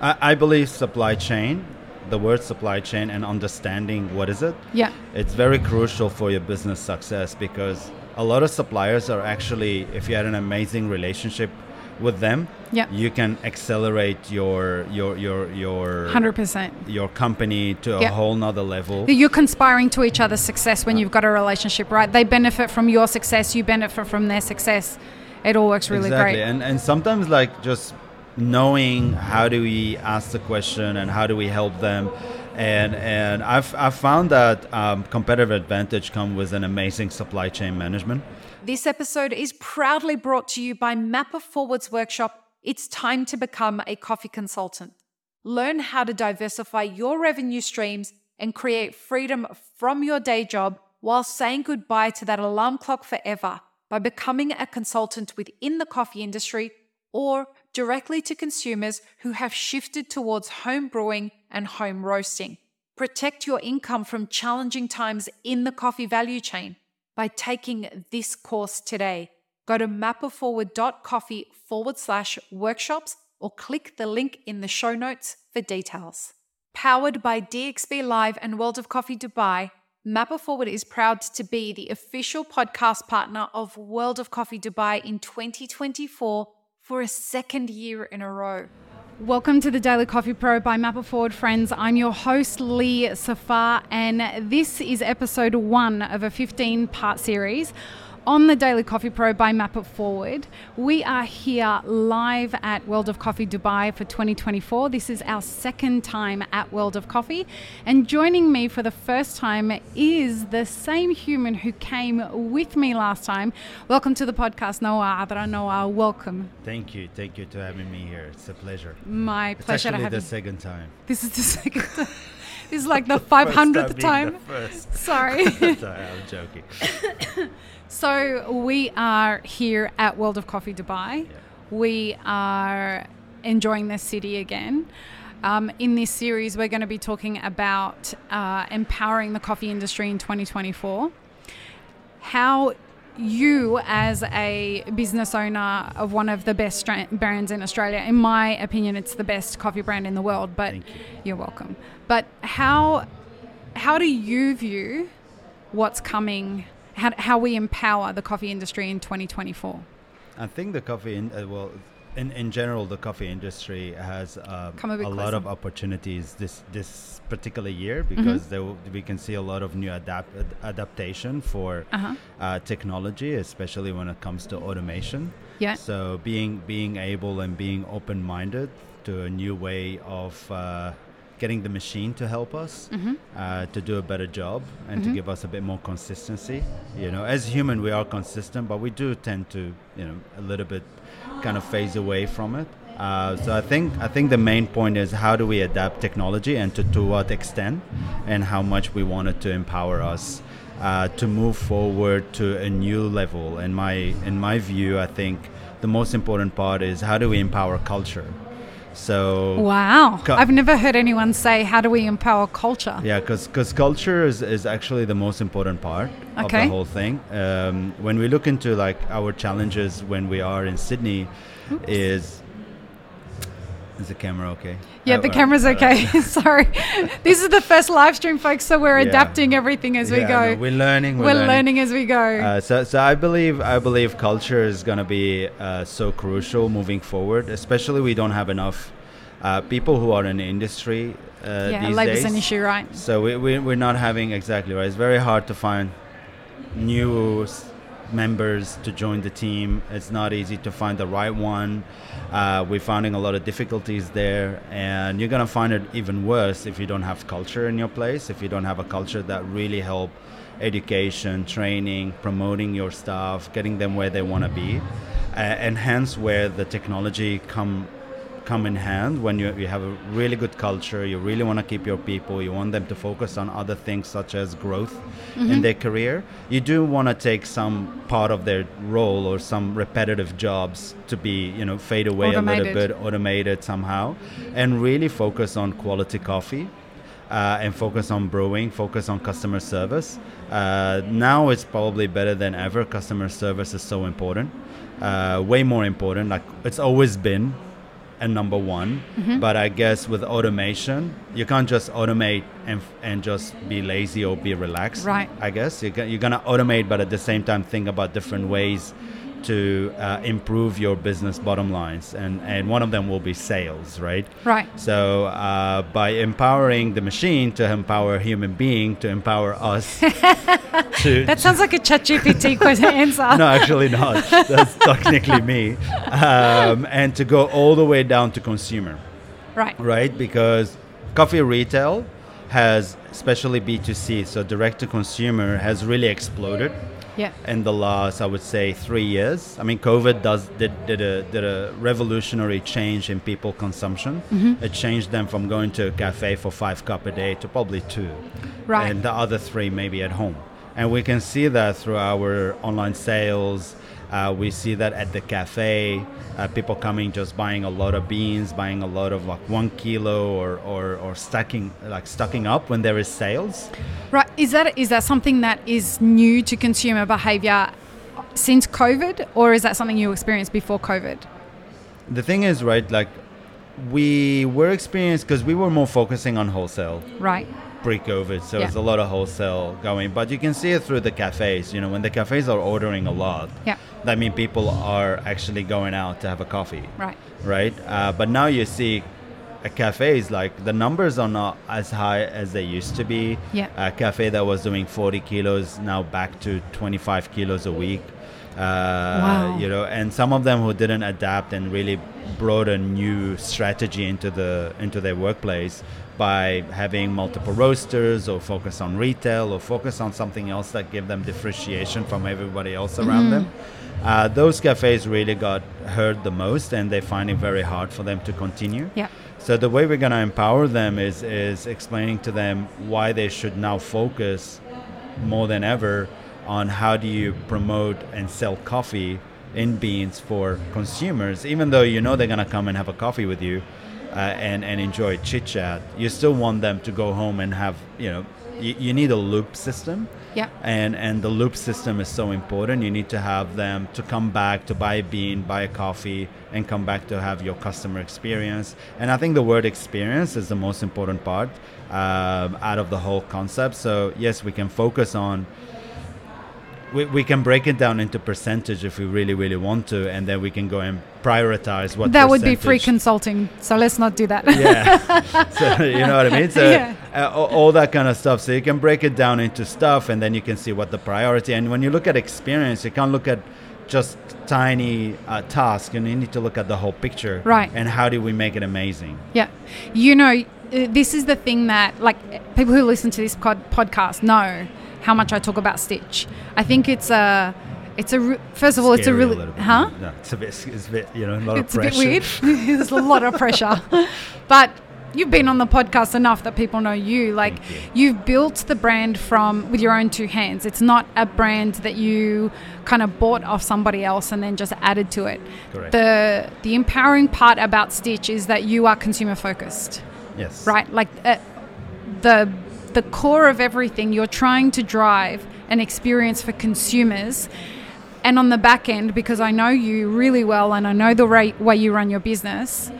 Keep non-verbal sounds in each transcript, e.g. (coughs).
I, I believe supply chain, the word supply chain and understanding what is it, Yeah. it's very crucial for your business success because a lot of suppliers are actually, if you had an amazing relationship with them, Yeah. you can accelerate your your your your 100%. your company to a Yeah. whole nother level. You're conspiring to each other's success when you've got a relationship, right? They benefit from your success, you benefit from their success. It all works really exactly, great. and and sometimes like just knowing how do we ask the question and how do we help them. And, and I've, I've found that um, competitive advantage come with an amazing supply chain management. This episode is proudly brought to you by Map It Forward's workshop. It's time to become a coffee consultant. Learn how to diversify your revenue streams and create freedom from your day job while saying goodbye to that alarm clock forever by becoming a consultant within the coffee industry or directly to consumers who have shifted towards home brewing and home roasting. Protect your income from challenging times in the coffee value chain by taking this course today. Go to mapitforward.coffee forward slash workshops or click the link in the show notes for details. Powered by DXB Live and World of Coffee Dubai, Map It Forward is proud to be the official podcast partner of World of Coffee Dubai in 2024 for a second year in a row. Welcome to the Daily Coffee Pro by Map It Forward, friends. I'm your host, Lee Safar, and this is episode one of a 15 part series on the Daily Coffee Pro by Map It Forward. We are here live at World of Coffee Dubai for 2024. This is our second time at World of Coffee. And joining me for the first time is the same human who came with me last time. Welcome to the podcast, Nawar Adra. Nawar, welcome. Thank you. Thank you to having me here. It's a pleasure. My It's pleasure to actually the you. second time. This is the (laughs) second time. This is like the (laughs) 500th time. The. (laughs) Sorry. (laughs) Sorry, I'm joking. (coughs) so we are here at World of Coffee Dubai. We are enjoying the city again. Um, in this series, we're going to be talking about uh, empowering the coffee industry in 2024. How you, as a business owner of one of the best stra- brands in Australia, in my opinion, it's the best coffee brand in the world. But you. you're welcome. But how how do you view what's coming? How, how we empower the coffee industry in 2024? I think the coffee, in, uh, well, in, in general, the coffee industry has uh, a bit lot of opportunities this this particular year Mm-hmm. because there will, we can see a lot of new adapt, adaptation for Uh-huh. uh, technology, especially when it comes to automation. Yeah. So being being able and being open minded to a new way of uh, getting the machine to help us Mm-hmm. uh, to do a better job and to give us a bit more consistency. You know, as human we are consistent, but we do tend to you know a little bit kind of phase away from it. Uh, so I think I think the main point is how do we adapt technology and to, to what extent and how much we want it to empower us uh, to move forward to a new level. In my in my view, I think the most important part is how do we empower culture. So Wow. Co- I've never heard anyone say, How do we empower culture? yeah, because culture is, is actually the most important part of the whole thing. Um, when we look into like our challenges when we are in Sydney, is is the camera okay? Yeah, Uh, the uh, camera's uh, okay. (laughs) Sorry. this is the first live stream, folks, so we're Yeah. adapting everything as we go. no, we're learning. We're, we're learning. as we go. Uh, so, so I believe I believe culture is going to be uh, so crucial moving forward. Especially we don't have enough uh, people who are in the industry uh, yeah, days. an issue, right? So we, we, we're not having exactly right. It's very hard to find new s- members to join the team. It's not easy to find the right one. Uh, we're finding a lot of difficulties there, and you're gonna find it even worse if you don't have culture in your place. If you don't have a culture that really help education, training, promoting your staff, getting them where they want to be, uh, and hence where the technology come come in hand when you, you have a really good culture you really want to keep your people you want them to focus on other things such as growth Mm-hmm. in their career you do want to take some part of their role or some repetitive jobs to be you know fade away a little bit automated somehow and really focus on quality coffee uh, and focus on brewing, focus on customer service. Uh, now it's probably better than ever. Customer service is so important, uh, way more important. Like it's always been, a number one, Mm-hmm. but I guess with automation, you can't just automate and and just be lazy or be relaxed. Right. I guess you you're gonna automate, but at the same time think about different ways to uh, improve your business bottom lines, and and one of them will be sales, right? Right. So uh, by empowering the machine to empower human being to empower us (laughs) to That sounds like a ChatGPT (laughs) question answer. no, actually not. That's technically me. Um, and to go all the way down to consumer, Right. right? Because coffee retail has, especially B2C, so direct to consumer, has really exploded Yeah. in the last, I would say, three years. I mean, COVID does did, did a did a revolutionary change in people consumption. Mm-hmm. It changed them from going to a cafe for five cup a day to probably two, Right. and the other three maybe at home. And we can see that through our online sales. Uh, we see that at the cafe, uh, people coming just buying a lot of beans, buying a lot of like one kilo or, or, or stacking like stocking up when there is sales. Right. Is that is that something that is new to consumer behavior since COVID, or is that something you experienced before COVID? the thing is right like we were experienced because we were more focusing on wholesale Right. Pre-covid so Yeah. there's a lot of wholesale going but you can see it through the cafes you know when the cafes are ordering a lot Yeah. that means people are actually going out to have a coffee Right. right uh, but now you see a cafes like the numbers are not as high as they used to be Yeah. a cafe that was doing 40 kilos now back to 25 kilos a week uh, Wow. you know and some of them who didn't adapt and really brought a new strategy into the into their workplace by having multiple roasters or focus on retail or focus on something else that give them differentiation from everybody else around them uh, those cafes really got hurt the most and they find it very hard for them to continue Yeah. so the way we're going to empower them is is explaining to them why they should now focus more than ever on how do you promote and sell coffee in beans for consumers even though you know they're going to come and have a coffee with you uh, and and enjoy chit chat you still want them to go home and have you know you, you need a loop system. Yeah. and and the loop system is so important. You need to have them to come back to buy a bean buy a coffee and come back to have your customer experience. And i think the word experience is the most important part um, out of the whole concept. So yes we can focus on we, we can break it down into percentage if we really really want to and then we can go and prioritize what that would be free consulting. So let's not do that. yeah. (laughs) so you know what I mean? So (laughs) Yeah. uh, all, all that kind of stuff. So you can break it down into stuff, and then you can see what the priority. And when you look at experience, you can't look at just tiny uh, tasks. You need to look at the whole picture. Right. And how do we make it amazing? Yeah. You know, uh, this is the thing that, like, people who listen to this pod- podcast know how much I talk about Stitch. I think it's a, it's a, re- first of all, it's a Scary really, bit. huh? No, it's a bit. It's a bit. You know, a lot It's of a bit pressure. weird. (laughs) There's a lot of pressure. (laughs) but you've been on the podcast enough that people know you. Like, Thank you've built the brand from, with your own two hands. It's not a brand that you kind of bought off somebody else and then just added to it. Correct. The, the empowering part about Stitch is that you are consumer focused. Yes. right? Like uh, the the core of everything, you're trying to drive an experience for consumers. And on the back end, because I know you really well and I know the way you run your business,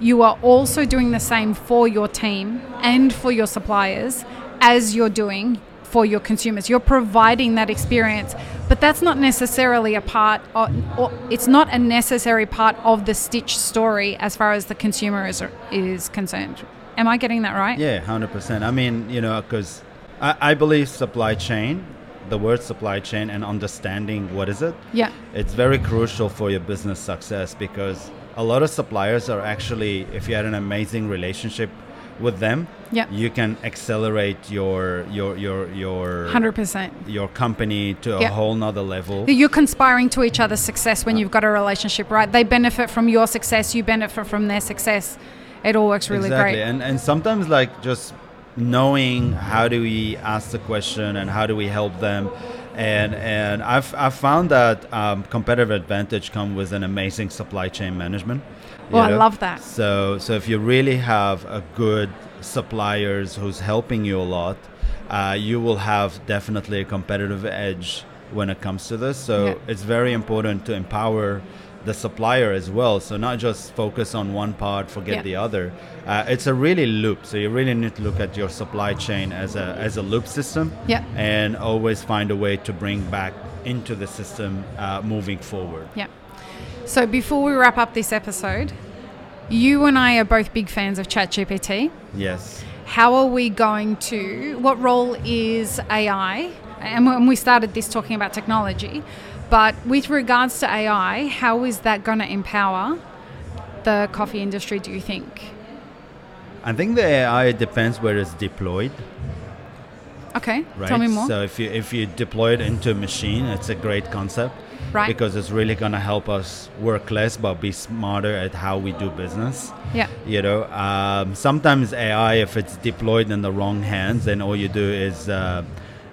you are also doing the same for your team and for your suppliers as you're doing for your consumers. You're providing that experience, but that's not necessarily a part of, or it's not a necessary part of the Stitch story as far as the consumer is, is concerned. Am I getting that right? Yeah, hundred percent. I mean, you know, because I, I believe supply chain, the word supply chain, and understanding what is it. Yeah. it's very crucial for your business success because a lot of suppliers are actually if you had an amazing relationship with them Yeah. you can accelerate your your your your 100%. your company to a Yeah. whole nother level You're conspiring to each other's success when you've got a relationship, right? They benefit from your success, you benefit from their success. It all works really exactly great. and and sometimes like just knowing how do we ask the question and how do we help them and and I've, I've found that um, competitive advantage come with an amazing supply chain management you Oh, I love that. so so if you really have a good suppliers who's helping you a lot uh, you will have definitely a competitive edge when it comes to this so Yeah. it's very important to empower the supplier as well. So not just focus on one part, forget Yeah. the other. Uh, it's a really loop. So you really need to look at your supply chain as a as a loop system. Yeah. And always find a way to bring back into the system uh, moving forward. Yeah. So before we wrap up this episode, you and I are both big fans of ChatGPT. Yes. How are we going to, what role is AI? And when we started this talking about technology, but with regards to AI, how is that going to empower the coffee industry, do you think? I think the AI depends where it's deployed. Okay, right? tell me more. So if you if you deploy it into a machine, it's a great concept, Right. Because it's really gonna help us work less but be smarter at how we do business. yeah, You know, um, sometimes AI, if it's deployed in the wrong hands, then all you do is uh,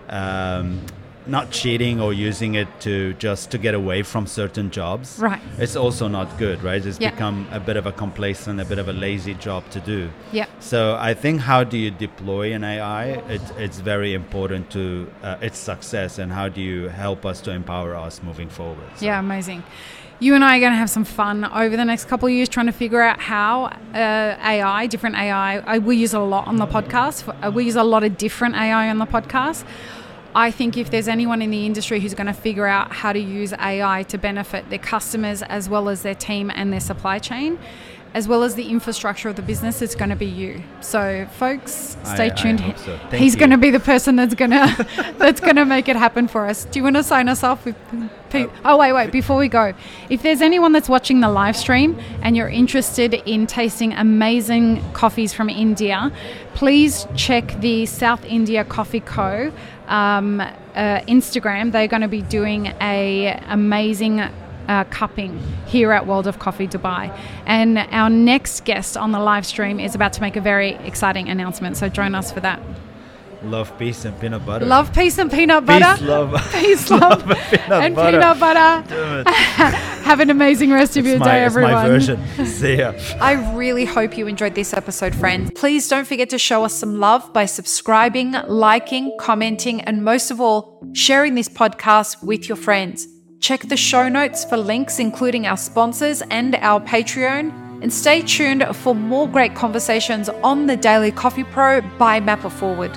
um, not cheating or using it to just to get away from certain jobs. Right. It's also not good, right? It's Yeah. become a bit of a complacent, a bit of a lazy job to do. yeah, So I think how do you deploy an AI? It, it's very important to uh, its success, and how do you help us to empower us moving forward? So- yeah, amazing. You and I are going to have some fun over the next couple of years trying to figure out how uh, AI, different AI, I, we use a lot on the podcast. Uh, We use a lot of different AI on the podcast. I think if there's anyone in the industry who's going to figure out how to use AI to benefit their customers as well as their team and their supply chain, as well as the infrastructure of the business, it's going to be you. So, folks, stay I- I tuned. hope so. He's going to be the person that's going (laughs) to that's going to make it happen for us. Do you want to sign us off with? Pete? Uh, oh wait, wait. Before we go, if there's anyone that's watching the live stream and you're interested in tasting amazing coffees from India, please check the South India Coffee Co. Um, uh, Instagram. They're going to be doing a amazing uh, cupping here at World of Coffee Dubai. And our next guest on the live stream is about to make a very exciting announcement. So join us for that. Love, peace, and peanut butter. Love, peace, and peanut butter. Peace, love, Peace, (laughs) love, and peanut and butter. peanut butter. (laughs) Have an amazing rest of your my, day, everyone. my version. (laughs) See ya. I really hope you enjoyed this episode, friends. Please don't forget to show us some love by subscribing, liking, commenting, and most of all, sharing this podcast with your friends. Check the show notes for links, including our sponsors and our Patreon. And stay tuned for more great conversations on the Daily Coffee Pro by Map It Forward.